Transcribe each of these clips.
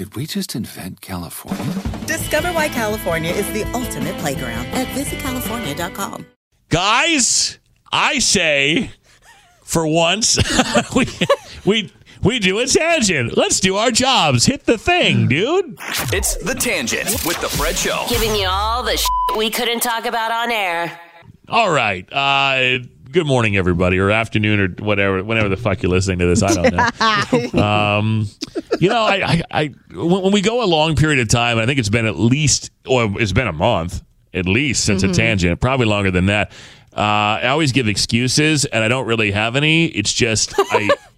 Did we just invent California? Discover why California is the ultimate playground at visitcalifornia.com. Guys, I say for once we we we do a tangent. Let's do our jobs. Hit the thing, dude. It's The Tangent with The Fred Show. Giving you all the shit we couldn't talk about on air. All right. Uh good morning everybody or afternoon or whatever whenever the fuck you're listening to this i don't know. Um, you know I, I, I when, when we go a long period of time i think it's been at least or it's been a month at least since a tangent probably longer than that. Uh, i always give excuses and i don't really have any. It's just i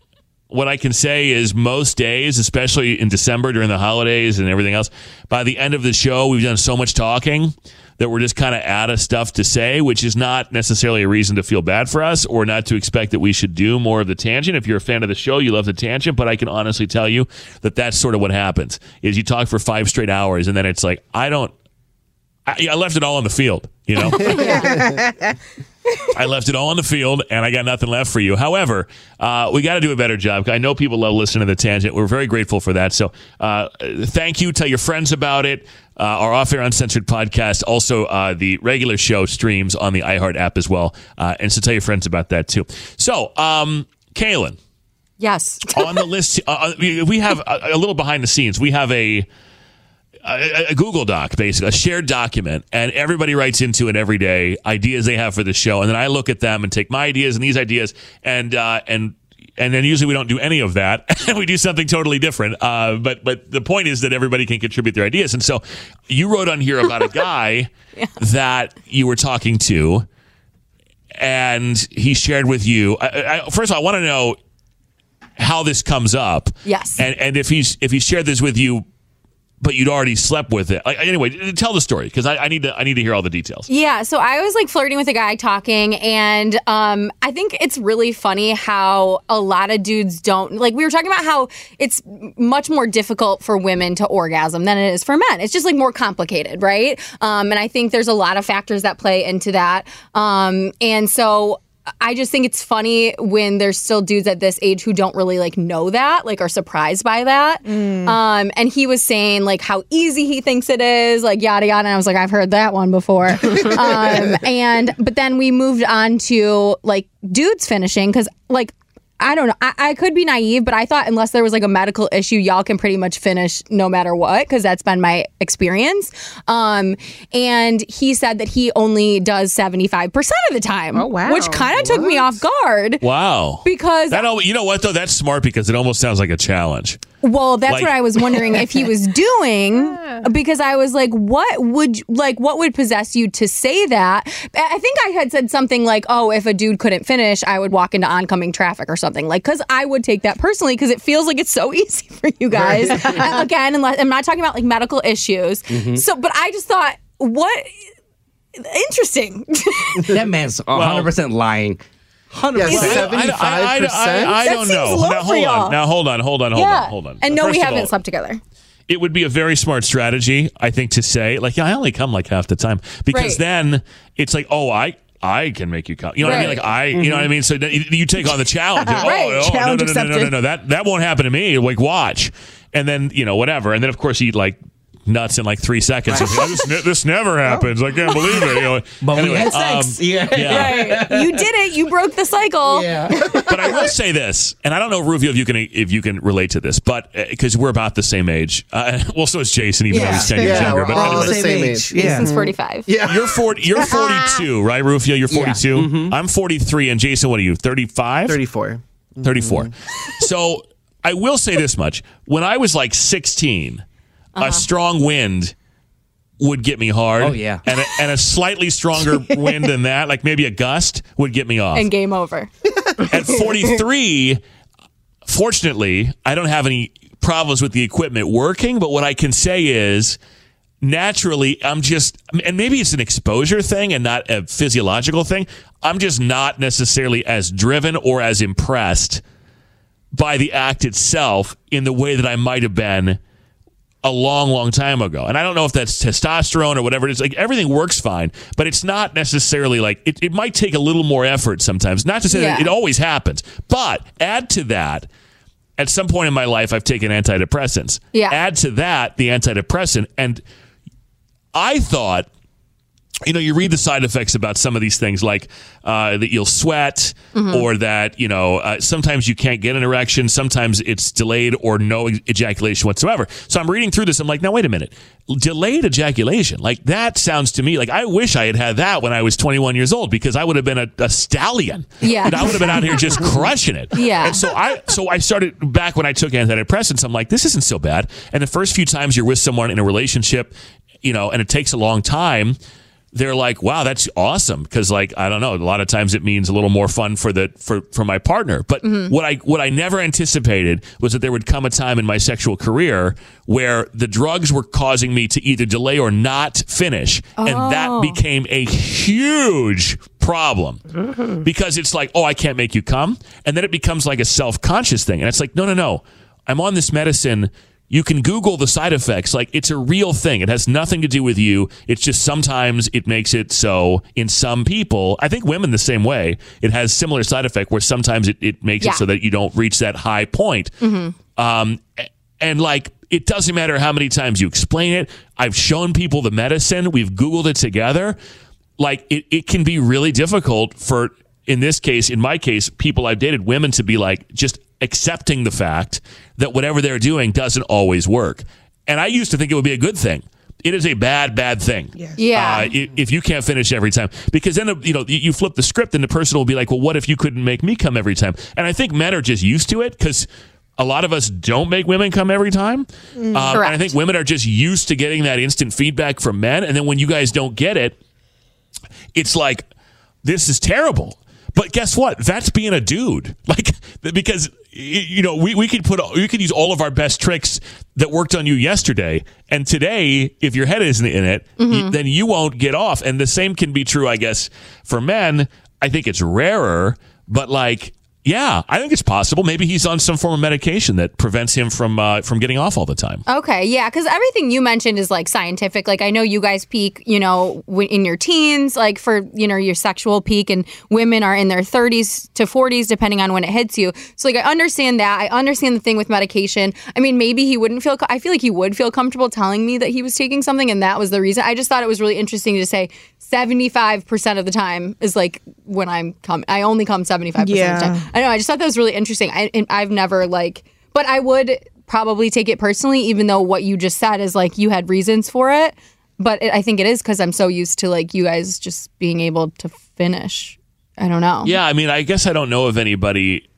what I can say is most days, especially in December during the holidays and everything else, by the end of the show, we've done so much talking that we're just kind of out of stuff to say, which is not necessarily a reason to feel bad for us or not to expect that we should do more of the tangent. If you're a fan of the show, you love the tangent, but I can honestly tell you that that's sort of what happens is you talk for five straight hours and then it's like, I don't, I, I left it all on the field, you know? I left it all on the field, and I got nothing left for you. However, uh, we got to do a better job. I know people love listening to the tangent. We're very grateful for that. So, uh, thank you. Tell your friends about it. Uh, our off-air uncensored podcast, also uh, the regular show streams on the iHeart app as well, uh, and so tell your friends about that too. So, um, Kaelin, Yes. on the list, uh, we we have a, a little behind the scenes. We have a a, a Google Doc, basically, a shared document, and everybody writes into it every day ideas they have for the show, and then I look at them and take my ideas and these ideas, and uh, and and then usually we don't do any of that, and we do something totally different. Uh, but but the point is that everybody can contribute their ideas, and so you wrote on here about a guy that you were talking to, and he shared with you. I, I, first of all, I want to know how this comes up. Yes. And and if he's if he shared this with you, but you'd already slept with it. Like, anyway, tell the story because I, I need to I need to hear all the details. Yeah, so I was like flirting with a guy talking, and um, I think it's really funny how a lot of dudes don't like. We were talking about how it's much more difficult for women to orgasm than it is for men. It's just like more complicated, right? Um, and I think there's a lot of factors that play into that. Um, and so I just think it's funny when there's still dudes at this age who don't really like know that, like are surprised by that. Um, and he was saying like how easy he thinks it is, like yada yada. And I was like, I've heard that one before. um, and but then we moved on to like dudes finishing because like. I don't know. I, I could be naive, but I thought unless there was like a medical issue, y'all can pretty much finish no matter what, because that's been my experience. Um, and he said that he only does 75% of the time. Oh, wow. Which kind of took me off guard. Wow. Because That al- you know what though that's smart because it almost sounds like a challenge. Well, that's Like- what I was wondering if he was doing because I was like, what would like what would possess you to say that? I I think I had said something like, "Oh, if a dude couldn't finish, I would walk into oncoming traffic or something." Like cuz I would take that personally because it feels like it's so easy for you guys. Again, unless I'm not talking about like medical issues. Mm-hmm. So, but I just thought what interesting. That man's 100% lying. 100%. Yeah, I, I, I, I, I don't know. now hold on. Now hold on. Hold on. Hold yeah. on. Hold on. And no, we First of haven't all, slept together. it would be a very smart strategy, I think, to say like, yeah, I only come like half the time because Right. then it's like, oh, I. I can make you come. You know what I mean? Like I, you know what I mean? So you, you take on the challenge. oh, Right. oh, oh Challenge no, no, no, no, no, no, accepted. no, that that won't happen to me. Like watch, and then you know whatever, and then of course you eat like nuts in like three seconds. It's like, this, ne- this never happens. I can't believe it. You know? But we Anyway, had sex. um, yeah. yeah. Right. You did it. You broke the cycle. Yeah. but I will say this, and I don't know, Rufio, if you can if you can relate to this, but because we're about the same age. Uh, well, so is Jason, even though he's ten years Yeah, younger. we're But all anyway. the same age. Yeah. Jason's 45. Yeah. You're 40, you're 42, right, Rufio? You're 42. I'm 43, and Jason, what are you? 35? 34. 34. So I will say this much: when I was like 16, a uh-huh. strong wind would get me hard. Oh, yeah. and a, and a slightly stronger wind than that, like maybe a gust, would get me off. And game over. At 43, fortunately, I don't have any problems with the equipment working, but what I can say is naturally, I'm just, and maybe it's an exposure thing and not a physiological thing. I'm just not necessarily as driven or as impressed by the act itself in the way that I might have been a long, long time ago. And I don't know if that's testosterone or whatever it is. Like everything works fine, but it's not necessarily like it, it might take a little more effort sometimes. Not to say that it always happens, but add to that, at some point in my life, I've taken antidepressants. Yeah. Add to that the antidepressant. And I thought, you know, you read the side effects about some of these things, like uh, that you'll sweat, or that you know uh, sometimes you can't get an erection, sometimes it's delayed or no ejaculation whatsoever. So I'm reading through this, I'm like, now wait a minute, delayed ejaculation, like that sounds to me like I wish I had had that when I was 21 years old because I would have been a, a stallion. Yeah. And I would have been out here just crushing it. Yeah. And so I so I started back when I took antidepressants. I'm like, this isn't so bad. And the first few times you're with someone in a relationship, you know, and it takes a long time, they're like, wow, that's awesome. Because like I don't know, a lot of times it means a little more fun for the for for my partner. But mm-hmm. what I what I never anticipated was that there would come a time in my sexual career where the drugs were causing me to either delay or not finish, and that oh. became a huge problem mm-hmm. because it's like, oh, I can't make you come. And then it becomes like a self conscious thing. And it's like, no, no, no. I'm on this medicine. You can Google the side effects. Like, it's a real thing. It has nothing to do with you. It's just sometimes it makes it so in some people, I think women the same way, it has similar side effect where sometimes it, it makes Yeah. it so that you don't reach that high point. Um, and like, it doesn't matter how many times you explain it. I've shown people the medicine. We've Googled it together. Like, it, it can be really difficult for, in this case, in my case, people I've dated, women to be like just accepting the fact that whatever they're doing doesn't always work. And I used to think it would be a good thing. It is a bad, bad thing. Yeah. Uh, if you can't finish every time, because then you know you you flip the script, and the person will be like, "Well, what if you couldn't make me come every time?" And I think men are just used to it because a lot of us don't make women come every time. Um, and I think women are just used to getting that instant feedback from men, and then when you guys don't get it, it's like this is terrible. But guess what? That's being a dude. Like because y- you know we, we could put we could use all of our best tricks that worked on you yesterday, and today if your head isn't in it, y- mm-hmm. then you won't get off. And the same can be true, I guess, for men. I think it's rarer, but like. Yeah, I think it's possible. Maybe he's on some form of medication that prevents him from uh, from getting off all the time. Okay, yeah, because everything you mentioned is like scientific. Like I know you guys peak, you know, w- in your teens, like for you know your sexual peak, and women are in their 30s to 40s, depending on when it hits you. So like I understand that. I understand the thing with medication. I mean, maybe he wouldn't feel. co- I feel like he would feel comfortable telling me that he was taking something, and that was the reason. I just thought it was really interesting to say 75% of the time is like when I'm come. I only come 75% of the Yeah. time. I know. I just thought that was really interesting. I, I've never like, but I would probably take it personally, even though what you just said is like you had reasons for it. But it, I think it is because I'm so used to like you guys just being able to finish. I don't know. Yeah, I mean, I guess I don't know of anybody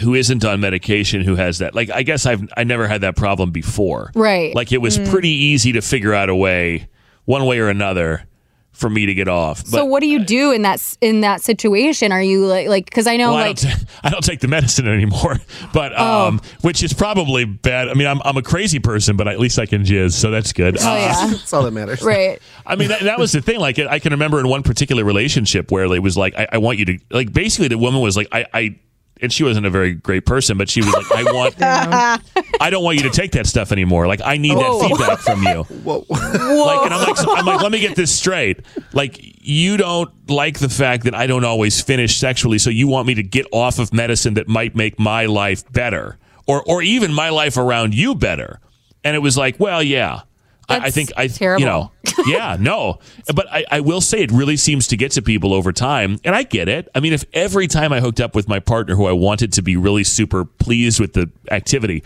who isn't on medication who has that. Like, I guess I've I never had that problem before. Right. Like, it was mm. pretty easy to figure out a way, one way or another, for me to get off. But so what do you do in that in that situation? Are you like like because I know well, I, don't t- I don't take the medicine anymore, but Oh. um, which is probably bad. I mean, I'm I'm a crazy person, but at least I can jizz, so that's good. oh Uh, yeah That's all that matters. right I mean, that, that was the thing. Like, I can remember in one particular relationship where it was like, I, I want you to, like, basically the woman was like, I, I, and she wasn't a very great person, but she was like, I want, I don't want you to take that stuff anymore. Like, I need Whoa. that oh. feedback from you. Whoa. Like, and I'm like, I'm like, let me get this straight. Like, you don't like the fact that I don't always finish sexually, so you want me to get off of medicine that might make my life better, or or even my life around you better. And it was like, well, yeah. I, I think I, terrible. you know, yeah, no, but I, I will say it really seems to get to people over time, and I get it. I mean, if every time I hooked up with my partner who I wanted to be really super pleased with the activity,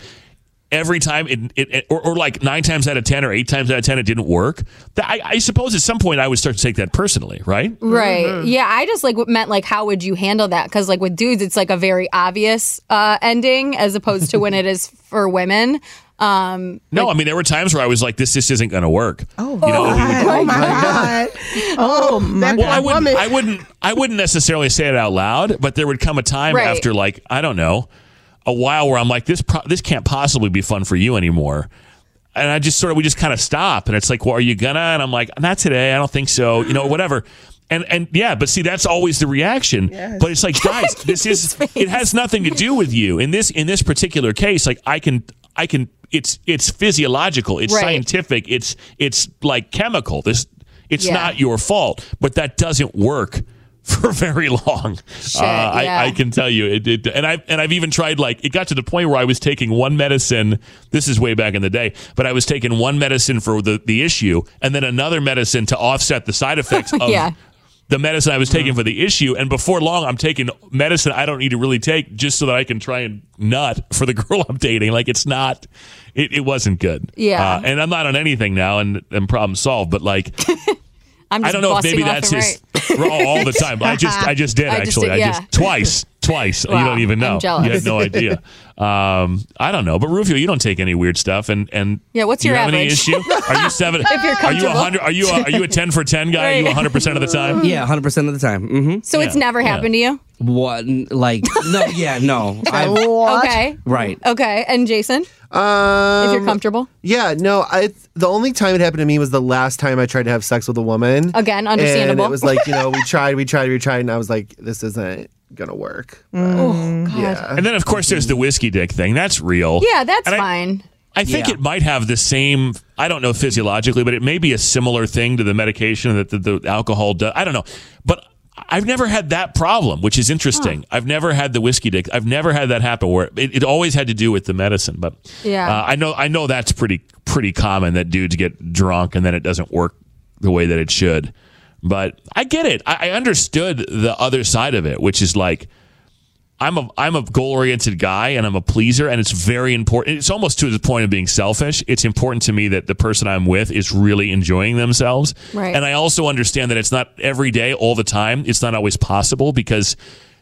every time it, it, it- or, or like nine times out of ten or eight times out of ten it didn't work, that I, I suppose at some point I would start to take that personally, right? Right. Yeah. I just like what meant like how would you handle that? Because like with dudes, it's like a very obvious uh, ending as opposed to when it is for women. Um, No, I mean there were times where I was like, "This just isn't going to work." Oh, you know, oh, would- oh my god! Oh my Well, I wouldn't. I wouldn't, I wouldn't necessarily say it out loud, but there would come a time Right. after, like, I don't know, a while where I'm like, this, pro- this can't possibly be fun for you anymore. And I just sort of, we just kind of stop, and it's like, well, are you gonna? And I'm like, not today. I don't think so. You know, whatever. And and yeah, but see, that's always the reaction. But it's like, guys, this is it has nothing to do with you in this in this particular case. Like, I can I can it's it's physiological, it's Right. scientific, it's it's like chemical. This it's Yeah. not your fault, but that doesn't work for very long. Shit, uh, I, yeah. I can tell you, it, it, and I and I've even tried like it got to the point where I was taking one medicine. This is way back in the day, but I was taking one medicine for the the issue, and then another medicine to offset the side effects of. Yeah. The medicine I was taking for the issue, and before long, I'm taking medicine I don't need to really take just so that I can try and nut for the girl I'm dating. Like it's not, it, it wasn't good. Yeah. uh, and I'm not on anything now, and and problem solved. But like, I'm just I don't know if maybe that's his right. all, the time. I just I just did I just actually. did, I yeah. just twice, twice. you don't even I'm know. jealous. You had no idea. Um, I don't know, but Rufio, you don't take any weird stuff, and and Yeah, what's do you your have any average? issue? Are you seven? If you're are you a hundred? Are you a, are you a ten for ten guy? Are you hundred percent of the time? Yeah, hundred percent of the time. Mm-hmm. So it's Yeah, never yeah. happened to you? What? Like no? Yeah, no. I've, What? Okay. right. Okay. And Jason, Um, if you're comfortable. Yeah, no, I the only time it happened to me was the last time I tried to have sex with a woman. Again, understandable. And it was like, you know, we tried, we tried, we tried, and I was like, this isn't gonna work. Oh, God. Yeah. And then of course there's the whiskey dick thing. That's real. Yeah, that's And fine. I think Yeah. it might have the same. I don't know physiologically, but it may be a similar thing to the medication that the, the alcohol does. I don't know, but I've never had that problem, which is interesting. I've never had the whiskey dick. I've never had that happen where it, it always had to do with the medicine. But Yeah. uh, I know I know that's pretty pretty common that dudes get drunk and then it doesn't work the way that it should. But I get it. I, I understood the other side of it, which is like. I'm a I'm a goal oriented guy and I'm a pleaser and it's very important. It's almost to the point of being selfish. It's important to me that the person I'm with is really enjoying themselves. Right. And I also understand that it's not every day, all the time. It's not always possible because,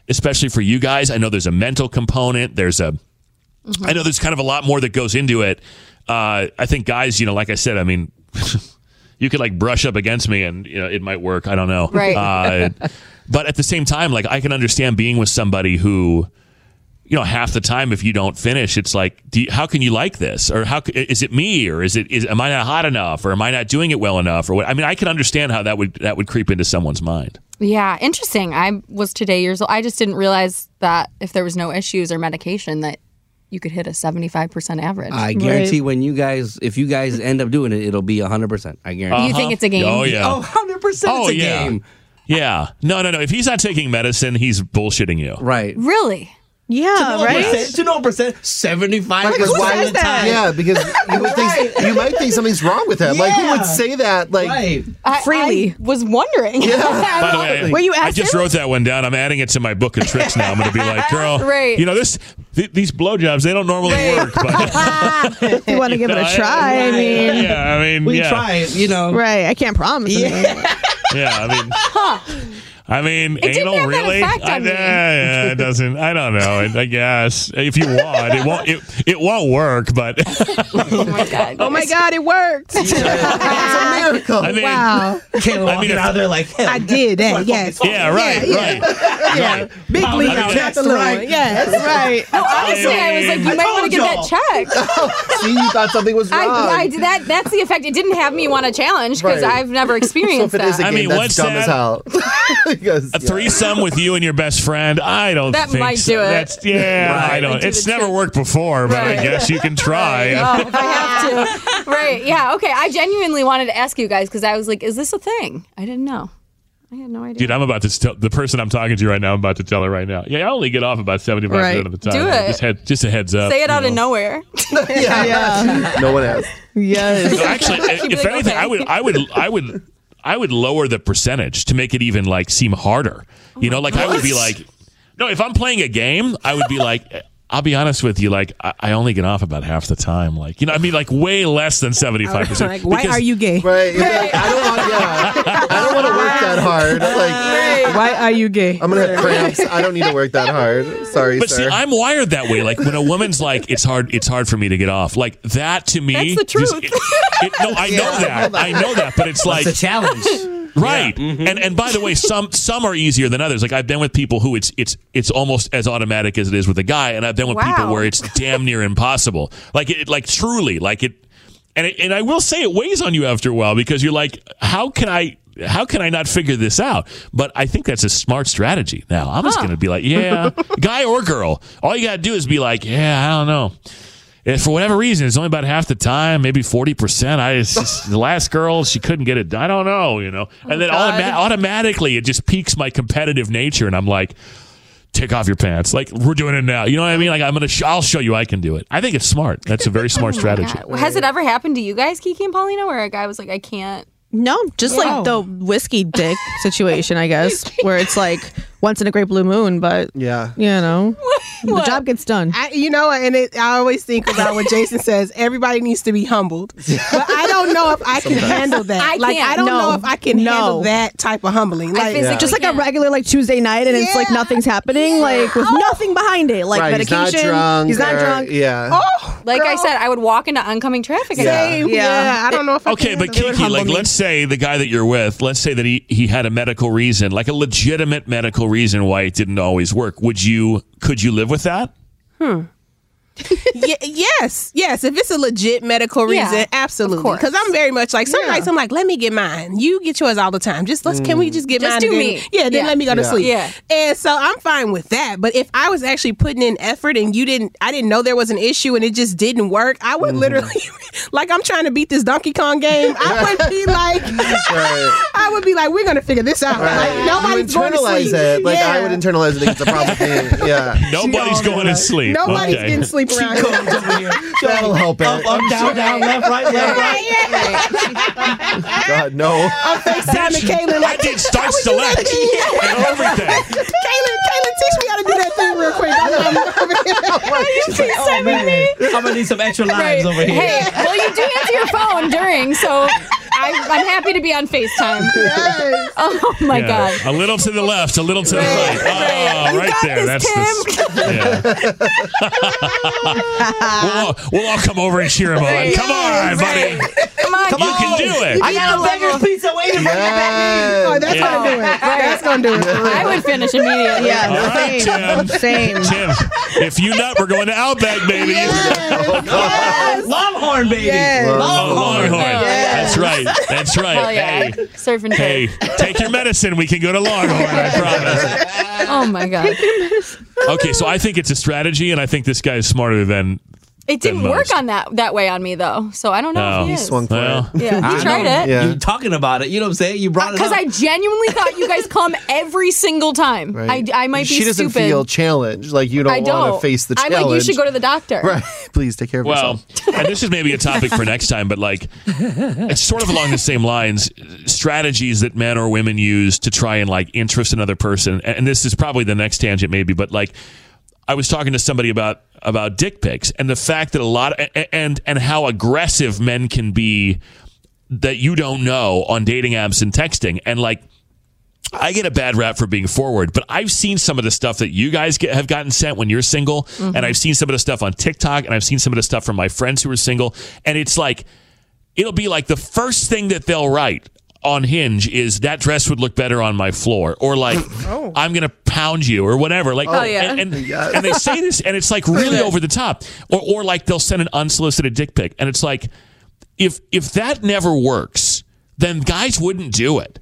especially for you guys, I know there's a mental component. There's a I know there's kind of a lot more that goes into it. Uh, I think guys, you know, like I said, I mean, you could like brush up against me and you know it might work. I don't know. Right. Uh, but at the same time, like I can understand being with somebody who, you know, half the time if you don't finish, it's like, do you, how can you like this? Or how is it me? Or is it is am I not hot enough? Or am I not doing it well enough? Or what? I mean, I can understand how that would that would creep into someone's mind. Yeah, interesting. I was today years old. I just didn't realize that if there was no issues or medication that you could hit a 75% average. I guarantee when you guys, if you guys end up doing it, it'll be hundred percent. I guarantee. You think uh-huh. it's a game? Oh yeah. Oh, 100 percent. Oh, It's a yeah. game. Yeah. No, no, no. If he's not taking medicine, he's bullshitting you. Right. really? Yeah, right. To no percent, seventy-five Because percent why of would the time. Yeah, because you would think you might think something's wrong with him. Like who would say that? Like Right. I, Freely. I was wondering. Yeah. By the way, I, Were you I just him? wrote that one down. I'm adding it to my book of tricks now. I'm going to be like, girl, Right. you know this. Th- these blowjobs they don't normally work, but you want to give it a try? I mean, yeah, I mean, We yeah, try it, you know. right? I can't promise. anything. yeah. I mean, I mean, didn't anal have that really? on I, me. yeah, yeah, it doesn't. I don't know. I, I guess if you want, it won't. It, it won't work, but oh my God. Oh my God, it worked! it's a miracle. I mean, wow, Caleb I walking mean, out there like, hell, I did eh, that. Yes. yeah, right, Yeah, right, yeah. right. Big Oh, league, I mean, that's the right. one. Yes, right. Honestly, I was like, you I might want to get that checked. Oh, see, you thought something was wrong. I, I did that. That's the effect. It didn't have me want to challenge because Right. I've never so experienced if it is a that. I mean, that's what's dumb as that? hell. because A threesome with you and your best friend. I don't That think might so. do it. That's yeah. Right. I don't. Might do It's never trick. worked before, but I guess you can try. Oh, if I have to. Right. Yeah. Okay. I genuinely wanted to ask you guys because I was like, is this a thing? I didn't know. I had no idea. Dude, I'm about to tell the person I'm talking to right now. I'm about to tell her right now. Yeah, I only get off about 75 Right. percent of the time. Do it. Just, head, just a heads up. Say it out know. of nowhere. Yeah. no one asked. Yes. No, actually, if like, anything, okay. I would, I would, I would, I would lower the percentage to make it even like seem harder. You know, like I would be like, no, if I'm playing a game, I would be like. I'll be honest with you, like I, I only get off about half the time. Like you know, I mean, like way less than seventy five percent. Like, why are you gay? Right. Like, I don't want. Yeah. I don't want to work that hard. Like Why are you gay? I'm gonna have cramps. I don't need to work that hard. Sorry, But sir. see, I'm wired that way. Like when a woman's like, "It's hard. It's hard for me to get off." Like that to me. That's the just- truth. it- it- no, I know that. I know that. But it's like It's a challenge. Right. Mm-hmm. And and by the way, some some are easier than others. Like I've been with people who it's it's it's almost as automatic as it is with a guy, and I've been with people where it's damn near impossible. Like it like truly, like it and it, and I will say it weighs on you after a while because you're like, how can I how can I not figure this out? But I think that's a smart strategy. Now I'm just going to be like, yeah, guy or girl. All you got to do is be like, yeah, I don't know. If for whatever reason, it's only about half the time, maybe forty percent. I just, the last girl, she couldn't get it. I don't know, you know. Oh and then God. automa- automatically, it just piques my competitive nature, and I'm like, take off your pants. Like we're doing it now. You know what I mean? Like I'm gonna, sh- I'll show you I can do it. I think it's smart. That's a very smart oh strategy. God. Has it ever happened to you guys, Kiki and Paulina, where a guy was like, I can't? No, just like the whiskey dick situation, I guess, where it's like once in a great blue moon, but yeah. you know, the job gets done. I, you know, and it, I always think about what Jason says. Everybody needs to be humbled, but I don't know if I can handle that. I like, can't. I don't No. know if I can No. handle that type of humbling. I Like, physically Just like a can't. regular like Tuesday night, and it's like nothing's happening, like with oh. nothing behind it, like right. He's medication. not drunk. He's not or- drunk. Yeah. oh, Like I said, I would walk into oncoming traffic. Yeah. same. Yeah. Yeah. I don't know if I Okay, can but handle that. Kiki, like, let's say the guy that you're with, let's say that he he had a medical reason, like a legitimate medical reason why it didn't always work. Would you? Could you live with that? Hmm. Ye- yes, yes. If it's a legit medical reason, of absolutely. Because I'm very much like some Yeah. nights I'm like, let me get mine. You get yours all the time. Just let's can we mm. just get Just mine? do and then- me. Yeah, then Yeah. let me go to sleep. Yeah. And so I'm fine with that. But if I was actually putting in effort and you didn't, I didn't know there was an issue and it just didn't work, I would mm-hmm. literally, like I'm trying to beat this Donkey Kong game. I would be like, Right. I would be like, we're gonna figure this out. Like you nobody's going to internalize sleep. it. Like yeah. I would internalize it against a problem. Yeah. Nobody's going to sleep. Nobody's okay. getting sleep around here. That'll help it. Up, up, down, down, left, right, left, right. God, no. I'm FaceTiming Kaelin I like, did start select and everything. Kaelin, Kaelin, teach me how to do that thing real quick. I'm, I'm over here. Oh, man. I'm gonna need some extra lives over here. Hey, well, you do answer your phone during, so I, I'm happy to be on FaceTime. Yes. Oh my Yeah. God. A little to the left, a little to the right. right. Oh, You right got there. this, That's the. Yeah. we'll, all, we'll all come over and cheer him on. Come on, buddy. Come on, You can do it. I got a beggar's pizza waiting for you back Oh, that's Yeah. gonna do it. That's gonna do it. I would finish immediately. Yeah, All right, same, Tim. same. Tim, if you nut, we're going to Outback, baby. Oh, Longhorn, baby. Yes. Oh, Longhorn. Longhorn. That's right. That's right. Hell yeah. Hey, Surf and hey, take your medicine. We can go to Longhorn. I promise. Oh my God. Okay, so I think it's a strategy, and I think this guy is smarter than. It didn't work on that that way on me though, so I don't know Oh. if he He is. Swung for Well, it. Yeah, I he tried know. it. Yeah. You talking about it? You know what I'm saying? You brought it up. Because. I genuinely thought you guys come every single time. Right. I, I might be She doesn't stupid. feel challenged. Like you don't, want don't to face the challenge. I'm like, you should go to the doctor. Right. Please take care of yourself. Well, yourself. and this is maybe a topic for next time, but like it's sort of along the same lines. Strategies that men or women use to try and like interest another person, and this is probably the next tangent, maybe, but like I was talking to somebody about about dick pics and the fact that a lot of, and and how aggressive men can be that you don't know on dating apps and texting, and like. I get a bad rap for being forward, but I've seen some of the stuff that you guys get, have gotten sent when you're single, mm-hmm. and I've seen some of the stuff on TikTok, and I've seen some of the stuff from my friends who are single, and it's like it'll be like the first thing that they'll write on Hinge is that dress would look better on my floor, or like oh. I'm gonna pound you, or whatever. Like, Oh, yeah. and and, Yes. and they say this, and it's like really over the top, or or like they'll send an unsolicited dick pic, and it's like if if that never works, then guys wouldn't do it.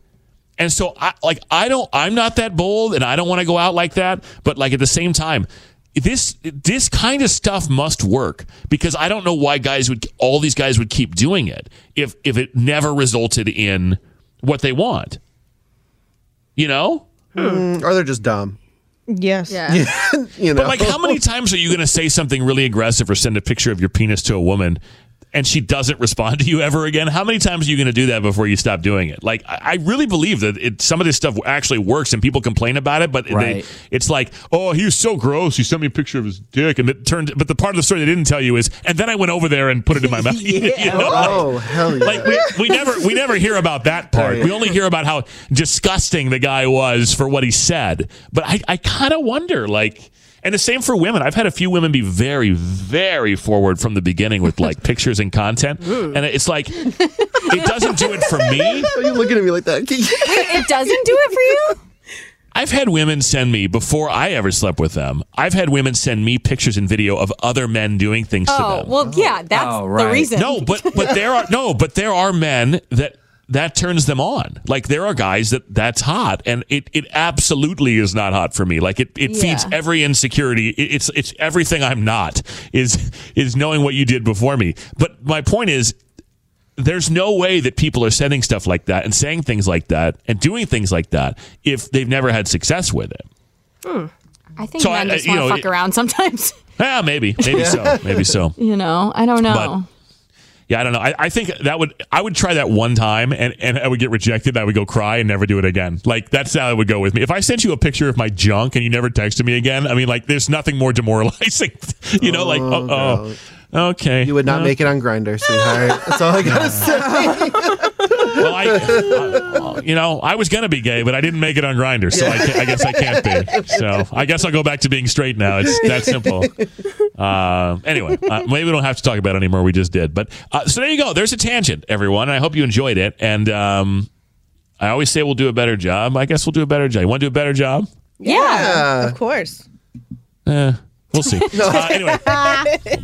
And so I like I don't I'm not that bold and I don't want to go out like that, but like at the same time this this kind of stuff must work because I don't know why guys would all these guys would keep doing it if if it never resulted in what they want. You know? Mm, or they're just dumb. Yes. Yeah. you know. But like how many times are you going to say something really aggressive or send a picture of your penis to a woman and she doesn't respond to you ever again? How many times are you going to do that before you stop doing it? Like, I I really believe that it, some of this stuff actually works and people complain about it, but Right. they, it's like, oh, he was so gross. He sent me a picture of his dick. And it turned, but the part of the story they didn't tell you is, and then I went over there and put it in my mouth. You know, like- oh hell yeah! like we, we never we never hear about that part. We only hear about how disgusting the guy was for what he said. But I, I kind of wonder, like, and the same for women. I've had a few women be very, very forward from the beginning with like pictures and content, and it's like it doesn't do it for me. Are you looking at me like that? Wait, it doesn't do it for you? I've had women send me before I ever slept with them. I've had women send me pictures and video of other men doing things to Oh, them. well, yeah, that's Oh, the reason. No, but but there are no, but there are men that that turns them on. Like there are guys that that's hot, and it it absolutely is not hot for me. Like it it feeds every insecurity. It, it's it's everything I'm not is is knowing what you did before me. But my point is. There's no way that people are sending stuff like that and saying things like that and doing things like that if they've never had success with it. Hmm. I think So men I- just you want to fuck it- around sometimes. Yeah, maybe, maybe so, maybe so. You know, I don't know. Yeah, I don't know. I, I think that would I would try that one time and, and I would get rejected. I would go cry and never do it again. Like that's how it would go with me. If I sent you a picture of my junk and you never texted me again, I mean, like there's nothing more demoralizing. you know, like oh, oh, okay. You would not Uh, make it on Grindr, sweetheart. That's all I gotta say. Well, I, I- you know, I was gonna be gay, but I didn't make it on Grindr, so I, I guess I can't be. So I guess I'll go back to being straight now. It's that simple. Uh, anyway, uh, maybe we don't have to talk about it anymore. We just did. But uh, so there you go. There's a tangent, everyone. I hope you enjoyed it. And um, I always say we'll do a better job. I guess we'll do a better job. You want to do a better job? Yeah. Of course. Eh, we'll see. Uh, anyway,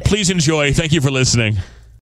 please enjoy. Thank you for listening.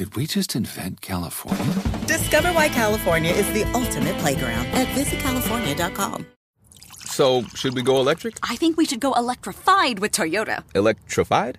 Did we just invent California? Discover why California is the ultimate playground at visitcalifornia.com. So, should we go electric? I think we should go electrified with Toyota. Electrified?